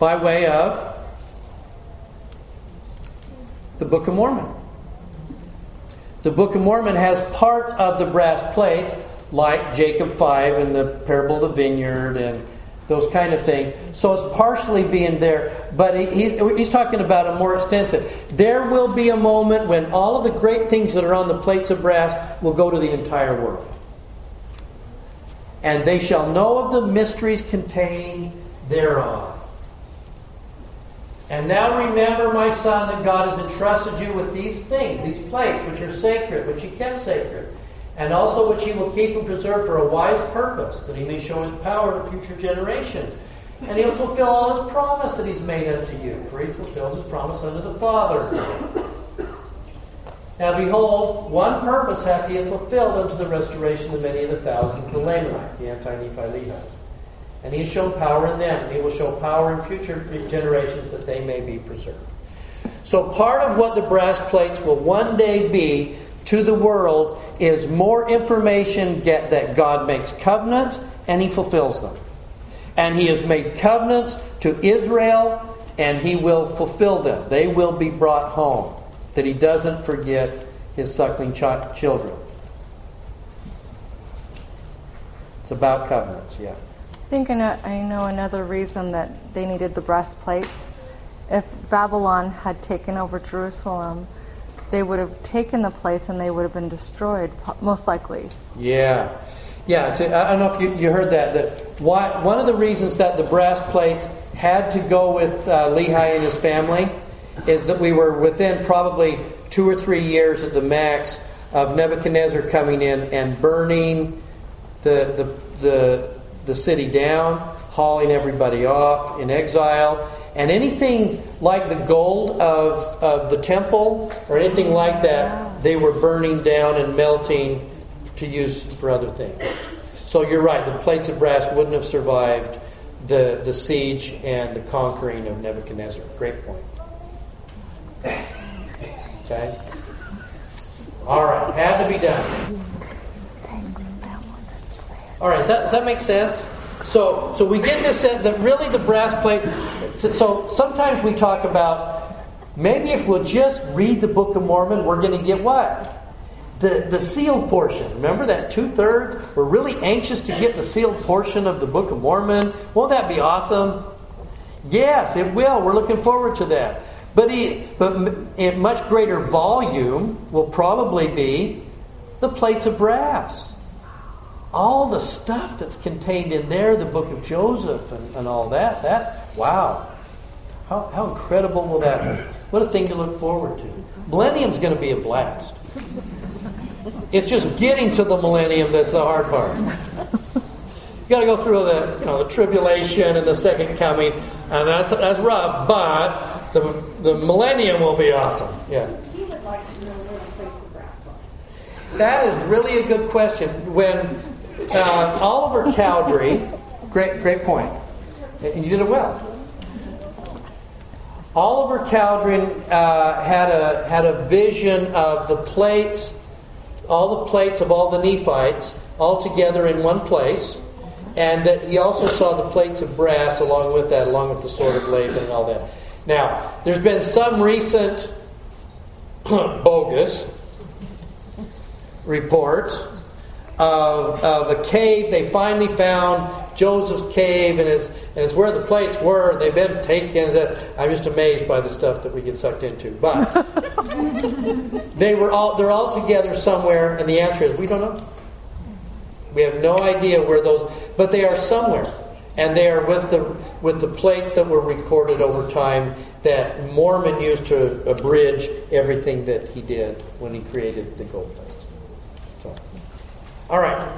By way of the Book of Mormon. The Book of Mormon has part of the brass plates, like Jacob 5 and the parable of the vineyard and those kind of things. So it's partially being there, but he, he, he's talking about a more extensive. There will be a moment when all of the great things that are on the plates of brass will go to the entire world. And they shall know of the mysteries contained thereon. And now remember, my son, that God has entrusted you with these things, these plates, which are sacred, which he kept sacred and also which he will keep and preserve for a wise purpose, that he may show his power to future generations. And he'll fulfill all his promise that he's made unto you, for he fulfills his promise unto the Father. Now behold, one purpose hath he fulfilled unto the restoration of many of the thousands of the Lamanites, the anti-Nephi Lehites. And he has shown power in them, and he will show power in future generations that they may be preserved. So part of what the brass plates will one day be to the world is more information get that God makes covenants and he fulfills them. And he has made covenants to Israel and he will fulfill them. They will be brought home. That he doesn't forget his suckling ch- children. It's about covenants, yeah. I think I know, I know another reason that they needed the brass plates. If Babylon had taken over Jerusalem, they would have taken the plates and they would have been destroyed, most likely. Yeah. Yeah, so I don't know if you, you heard that. That why, one of the reasons that the brass plates had to go with uh, Lehi and his family is that we were within probably two or three years at the max of Nebuchadnezzar coming in and burning the, the, the, the city down, hauling everybody off in exile. And anything like the gold of, of the temple or anything like that, they were burning down and melting to use for other things. So you're right, the plates of brass wouldn't have survived the, the siege and the conquering of Nebuchadnezzar. Great point. Okay? All right, had to be done. All right, does that, does that make sense? So, so we get this sense that really the brass plate. So sometimes we talk about maybe if we'll just read the Book of Mormon, we're going to get what? The, the sealed portion. Remember that two thirds? We're really anxious to get the sealed portion of the Book of Mormon. Won't that be awesome? Yes, it will. We're looking forward to that. But, he, but in much greater volume will probably be the plates of brass all the stuff that's contained in there, the book of Joseph and, and all that, that, wow. How, how incredible will that be? What a thing to look forward to. Millennium's going to be a blast. It's just getting to the millennium that's the hard part. You got to go through the, you know, the tribulation and the second coming, and that's that's rough. But the the millennium will be awesome. Yeah. He would like to know where the place of brass. That is really a good question. When uh, Oliver Cowdery, great, great point. And you did it well. Oliver Cowdery uh, had a had a vision of the plates, all the plates of all the Nephites, all together in one place, and that he also saw the plates of brass along with that, along with the sword of Laban and all that. Now, there's been some recent bogus reports of, of a cave. They finally found Joseph's cave, and it's, and it's where the plates were. They've been taken. I'm just amazed by the stuff that we get sucked into. But they were all they're all together somewhere, and the answer is we don't know. We have no idea where those, but they are somewhere, and they are with the with the plates that were recorded over time that Mormon used to abridge everything that he did when he created the gold plate. All right.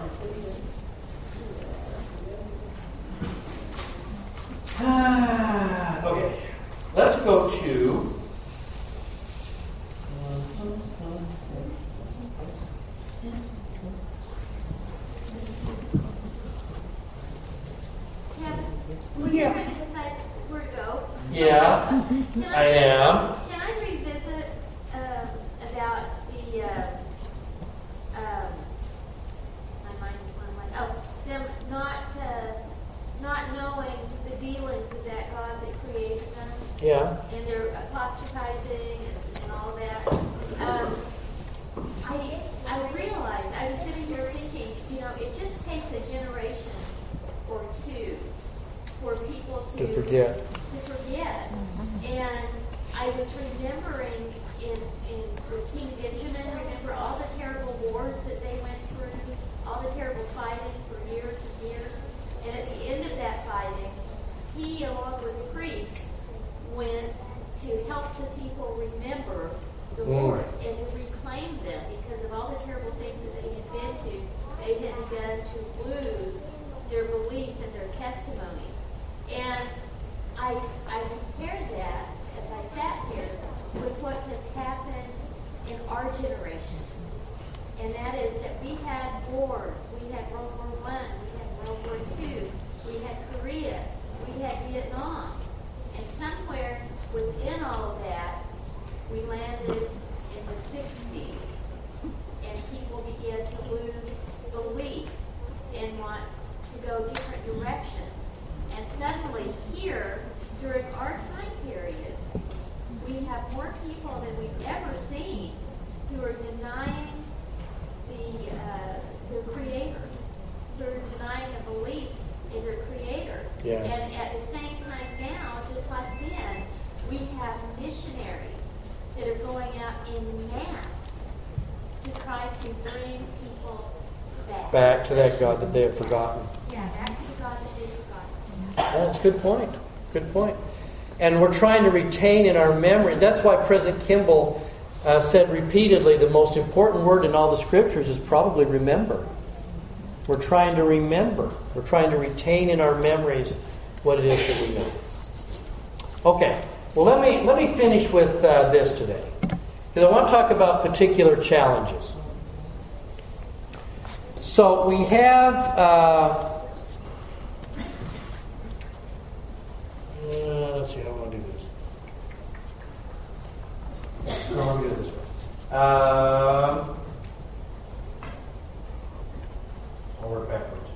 okay. Let's go to. Yeah. Yeah, I am. Can I revisit um, about the uh, um, is going like oh them not uh, not knowing the dealings of that God that created them. Yeah. And they're apostatizing and, and all that. Um, I I realized I was sitting here thinking, you know, it just takes a generation or two for people to, to forget. To forget. And I was remembering in, in King Benjamin, remember all the terrible wars that they went through, all the terrible fighting for years and years. And at the end of that fighting, he, along with the priests, went to help the people remember the Mm. Lord and to reclaim them because of all the terrible things that they had been to. They had begun to lose their belief and their testimony. And I, I compared that as I sat here with what has happened in our generations. And that is that we had wars. We had World War One, we had World War Two, we had Korea, we had Vietnam. And somewhere within all of that, we landed in the 60s, and people began to lose belief and want to go different directions. And suddenly, here, during our time period, we have more people than we've ever seen who are denying the uh, their creator, who are denying a belief in their creator. Yeah. And at the same time now, just like then, we have missionaries that are going out in mass to try to bring people back. To that God that they have forgotten. Yeah, back to the God that they've forgotten. That's good point. Good point. And we're trying to retain in our memory. That's why President Kimball uh, said repeatedly the most important word in all the scriptures is probably remember. We're trying to remember. We're trying to retain in our memories what it is that we know. Okay. Well, let me let me finish with uh, this today because I want to talk about particular challenges. So we have. Uh, Uh, let's see how I want to do this. No, I'm going to do this way. Um, I'll work backwards.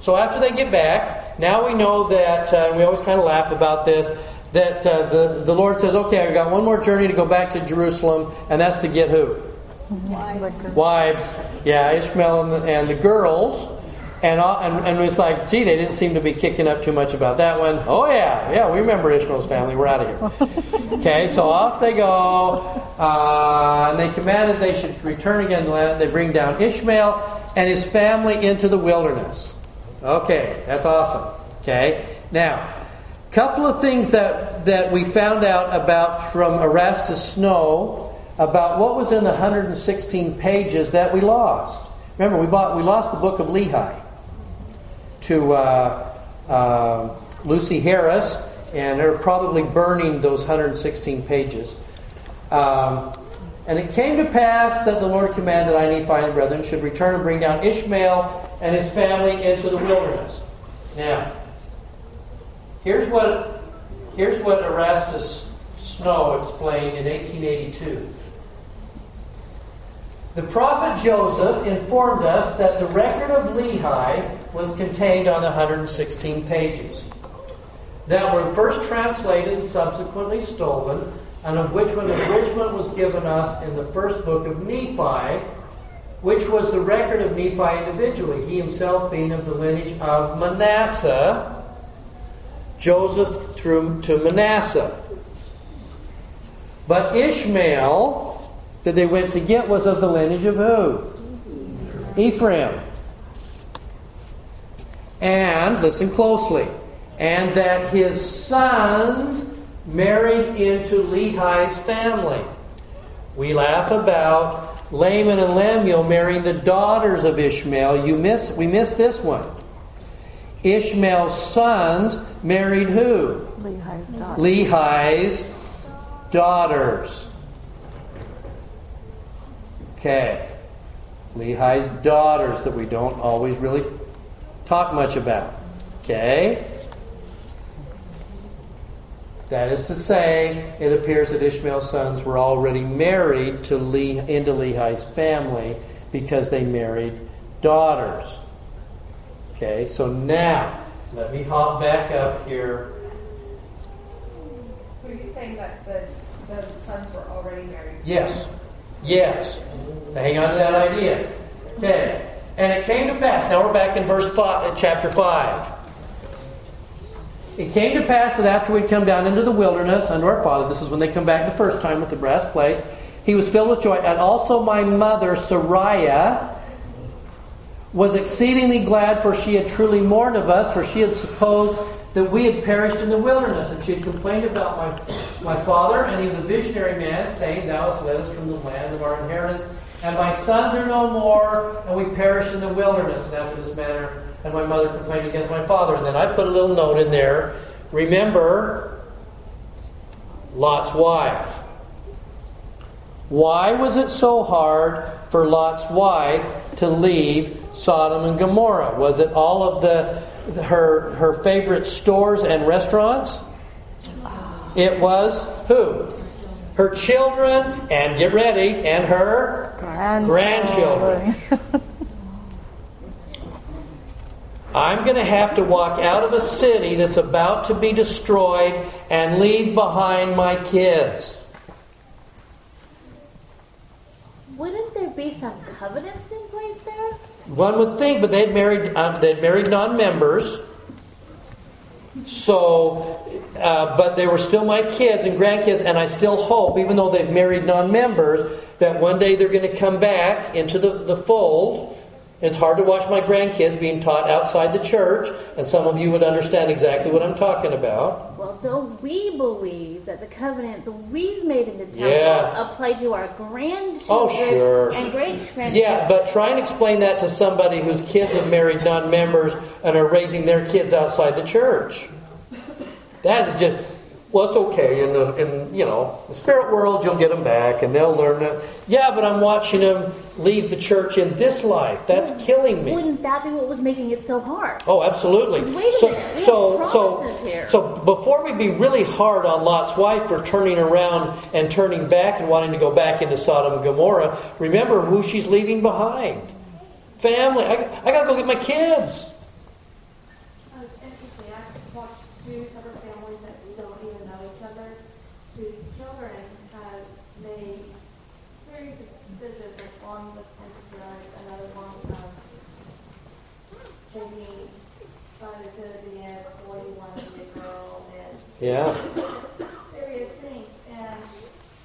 So after they get back, now we know that, uh, we always kind of laugh about this, that uh, the, the Lord says, okay, I've got one more journey to go back to Jerusalem, and that's to get who? Wives. Yeah, Ishmael and the, and the girls. And, all, and, and it's like, gee, they didn't seem to be kicking up too much about that one. Oh, yeah, yeah, we remember Ishmael's family. We're out of here. okay, so off they go. Uh, and they commanded they should return again to the land. They bring down Ishmael and his family into the wilderness. Okay, that's awesome. Okay, now, couple of things that, that we found out about from Erastus Snow about what was in the 116 pages that we lost. Remember, we, bought, we lost the book of Lehi to uh, uh, Lucy Harris, and they're probably burning those 116 pages. Um, and it came to pass that the Lord commanded that I, Nephi, and brethren should return and bring down Ishmael and his family into the wilderness. Now, here's what, here's what Erastus Snow explained in 1882. The prophet Joseph informed us that the record of Lehi was contained on the 116 pages that were first translated and subsequently stolen, and of which an abridgment was given us in the first book of Nephi, which was the record of Nephi individually, he himself being of the lineage of Manasseh, Joseph through to Manasseh. But Ishmael, that they went to get, was of the lineage of who? Ephraim. And, listen closely, and that his sons married into Lehi's family. We laugh about Laman and Lemuel marrying the daughters of Ishmael. You miss we miss this one. Ishmael's sons married who? Lehi's daughter. Lehi's daughters. Okay. Lehi's daughters that we don't always really talk much about. Okay? That is to say, it appears that Ishmael's sons were already married to Le- into Lehi's family because they married daughters. Okay, so now let me hop back up here. So you're saying that the, the sons were already married? Yes, yes. Hang on to that idea. Okay, And it came to pass. Now we're back in verse five, chapter 5. It came to pass that after we'd come down into the wilderness unto our father, this is when they come back the first time with the brass plates, he was filled with joy. And also my mother, Sariah, was exceedingly glad, for she had truly mourned of us, for she had supposed that we had perished in the wilderness. And she had complained about my, my father, and he was a visionary man, saying, Thou hast led us from the land of our inheritance, and my sons are no more, and we perish in the wilderness. And after this manner, and my mother complained against my father. And then I put a little note in there. Remember Lot's wife. Why was it so hard for Lot's wife to leave Sodom and Gomorrah? Was it all of the her her favorite stores and restaurants? It was who? Her children and get ready and her grandchildren. I'm going to have to walk out of a city that's about to be destroyed and leave behind my kids. Wouldn't there be some covenants in place there? One would think, but they'd married uh, they'd married non-members. So, uh, but they were still my kids and grandkids, and I still hope, even though they've married non-members, that one day they're going to come back into the, the fold it's hard to watch my grandkids being taught outside the church, and some of you would understand exactly what I'm talking about. Well, don't we believe that the covenants we've made in the temple Yeah. apply to our grandchildren Oh, sure. and great grandchildren? Yeah, but try and explain that to somebody whose kids have married non members and are raising their kids outside the church. That is just, well, it's okay. In, the, in you know, the spirit world, you'll get them back and they'll learn it. Yeah, but I'm watching them leave the church in this life. That's killing me. Wouldn't that be what was making it so hard? Oh, absolutely. Wait a so, minute, we so, so, here. so before we be really hard on Lot's wife for turning around and turning back and wanting to go back into Sodom and Gomorrah, remember who she's leaving behind. Family. I, I got to go get my kids. Uh, It's interesting, I watched two separate families that don't even know each other, whose children have made series of decisions, like one was going to drug, another one, um, taking, decided to be a boy, one to be a girl, and Yeah. serious things, and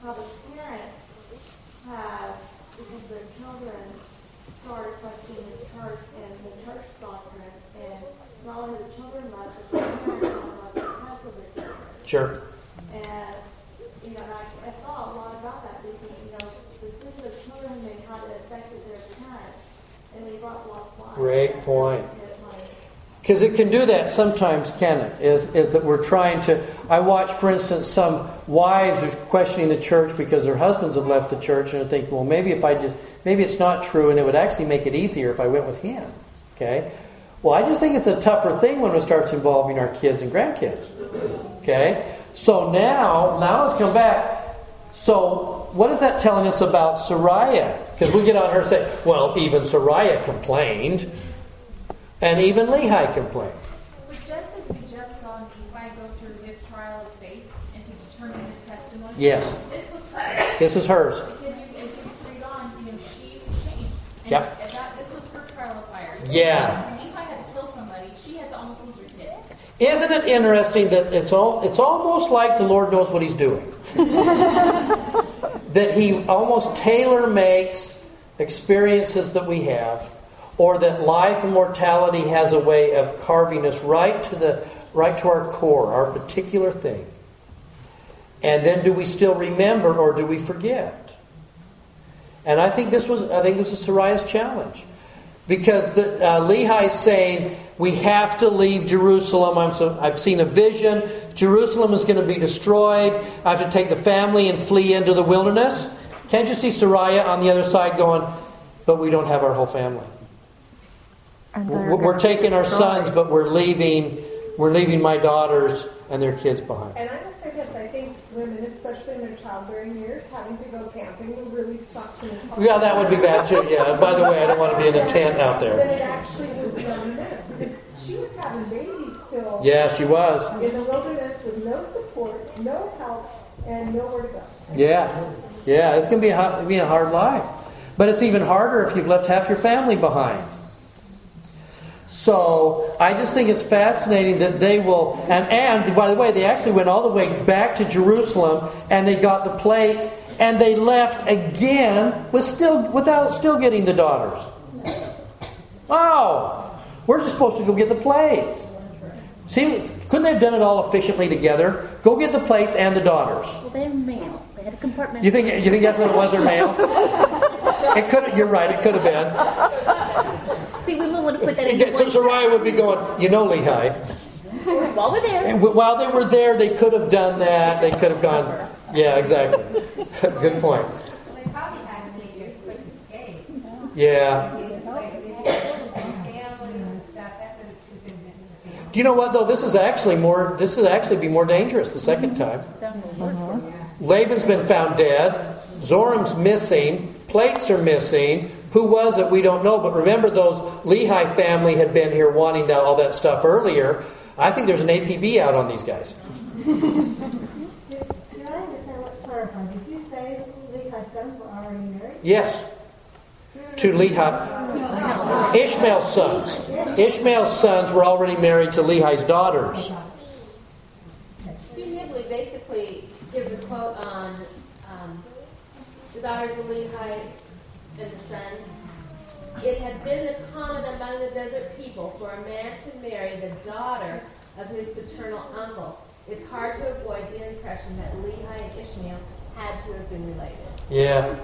how the parents have, because their children started questioning the church and the church doctrine, and not only the children left, but the parents left because of the children. Sure. And, you know, and I, I thought a lot about that, because, you know, the decisions the children made, how it affected their parents, and they brought lost lives. Great point. Because it can do that sometimes, can it? Is, is that we're trying to. I watch, for instance, some wives are questioning the church because their husbands have left the church and are thinking, well, maybe if I just, maybe it's not true and it would actually make it easier if I went with him. Okay? Well, I just think it's a tougher thing when it starts involving our kids and grandkids. Okay? So now, now let's come back. So, what is that telling us about Sariah? Because we get on her and say, well, even Sariah complained. And even Lehi complained. As we just saw Nephi go through his trial of faith and to determine his testimony, Yes. this was hers. This is hers. Because you, as you read on, you know, she was changed. And Yep. that, this was her trial of fire. Yeah. When Nephi had to kill somebody, she had to almost lose her kid. Isn't it interesting that it's all it's almost like the Lord knows what he's doing. that he almost tailor makes experiences that we have or that life and mortality has a way of carving us right to the right to our core, our particular thing. And then do we still remember or do we forget? And I think this was I think this is Sariah's challenge. Because the, uh, Lehi's saying, we have to leave Jerusalem. I'm so, I've seen a vision. Jerusalem is going to be destroyed. I have to take the family and flee into the wilderness. Can't you see Sariah on the other side going, but we don't have our whole family. And they're We're, we're taking our sons, but we're leaving, we're leaving my daughters and their kids behind. And I will say this, I think women, especially in their childbearing years, having to go camping really sucks and is. Yeah, that would be bad too. Yeah. By the way, I don't want to be in a tent out Then there. it actually would be on this, because she was having babies still. Yeah, she was. In the wilderness with no support, no help, and nowhere to go. Yeah, yeah, it's going to be a, be a hard life. But it's even harder if you've left half your family behind. So I just think it's fascinating that they will, and, and by the way, they actually went all the way back to Jerusalem and they got the plates and they left again with still without still getting the daughters. Oh, we're just supposed to go get the plates. See, couldn't they have done it all efficiently together? Go get the plates and the daughters. Well, they're male. They had a compartment. You think you think that's what it was, or male? It could. You're right. It could have been. See, we would have put that in. Yeah, So Sariah would be going. You know, Lehi. While we're there. And while they were there, they could have done that. They could have gone. Yeah, exactly. Good point. They probably had to make a quick escape. Yeah. Families and stuff, that would have been the family. Do you know what though? This is actually more. This would actually be more dangerous the second time. Laban's been found dead. Zoram's missing. Plates are missing. Who was it? We don't know. But remember, those Lehi family had been here wanting that, all that stuff earlier. I think there's an APB out on these guys. Can I understand what's clarified? Did you say Lehi's sons were already married? Yes. To Lehi. Ishmael's sons. Ishmael's sons were already married to Lehi's daughters. Hugh Nibley basically gives a quote on the daughters of Lehi and the sons. It had been the common among the desert people for a man to marry the daughter of his paternal uncle. It's hard to avoid the impression that Lehi and Ishmael had to have been related. Yeah.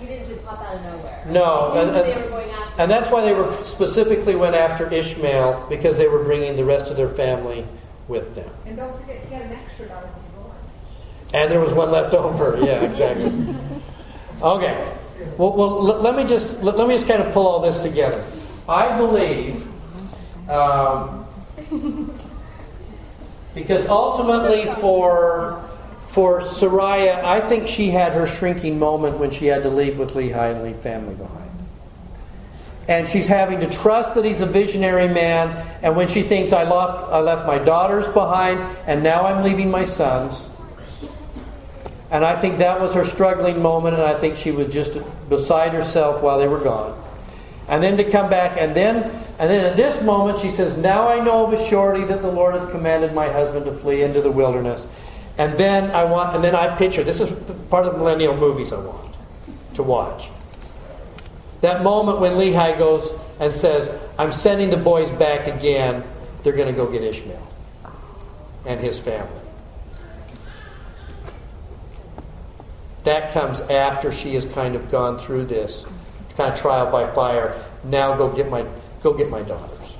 He didn't just pop out of nowhere. No, and, and- they were going after and that's why they were specifically went after Ishmael because they were bringing the rest of their family with them. And don't forget, he had an extra daughter. And there was one left over. Yeah, exactly. Okay. Well, well let, let me just let, let me just kind of pull all this together. I believe um, because ultimately for for Sariah, I think she had her shrinking moment when she had to leave with Lehi and leave family behind. And she's having to trust that he's a visionary man. And when she thinks, I left, I left my daughters behind, and now I'm leaving my sons. And I think that was her struggling moment, and I think she was just beside herself while they were gone. And then to come back, and then, and then at this moment, she says, Now I know of a surety that the Lord hath commanded my husband to flee into the wilderness. And then I want, and then I picture this is part of the millennial movies I want to watch. That moment when Lehi goes and says, I'm sending the boys back again, they're going to go get Ishmael and his family. That comes after she has kind of gone through this kind of trial by fire. Now go get my go get my daughters.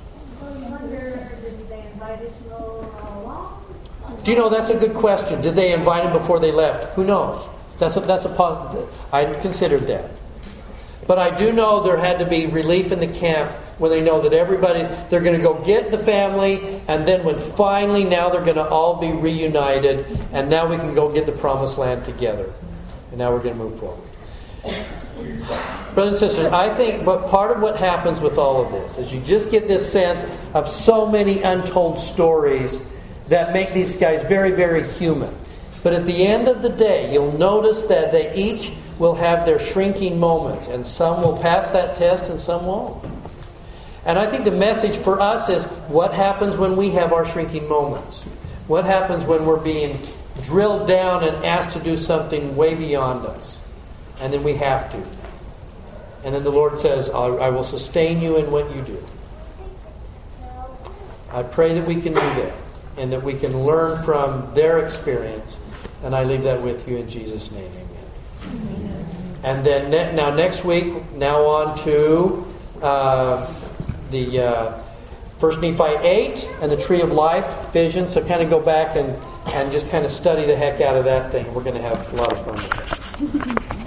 Do you know that's a good question? Did they invite him before they left? Who knows? That's a, that's a I considered that. But I do know there had to be relief in the camp when they know that everybody they're going to go get the family and then when finally now they're going to all be reunited and now we can go get the promised land together. And now we're going to move forward. Brothers and sisters, I think but part of what happens with all of this is you just get this sense of so many untold stories that make these guys very, very human. But at the end of the day, you'll notice that they each will have their shrinking moments, and some will pass that test and some won't. And I think the message for us is what happens when we have our shrinking moments? What happens when we're being drilled down and asked to do something way beyond us? And then we have to. And then the Lord says, I I will sustain you in what you do. I pray that we can do that and that we can learn from their experience. And I leave that with you in Jesus' name. Amen. And then ne- now next week, now on to uh, the uh, First Nephi 8 and the Tree of Life vision. So kind of go back and, and just kind of study the heck out of that thing. We're going to have a lot of fun with it.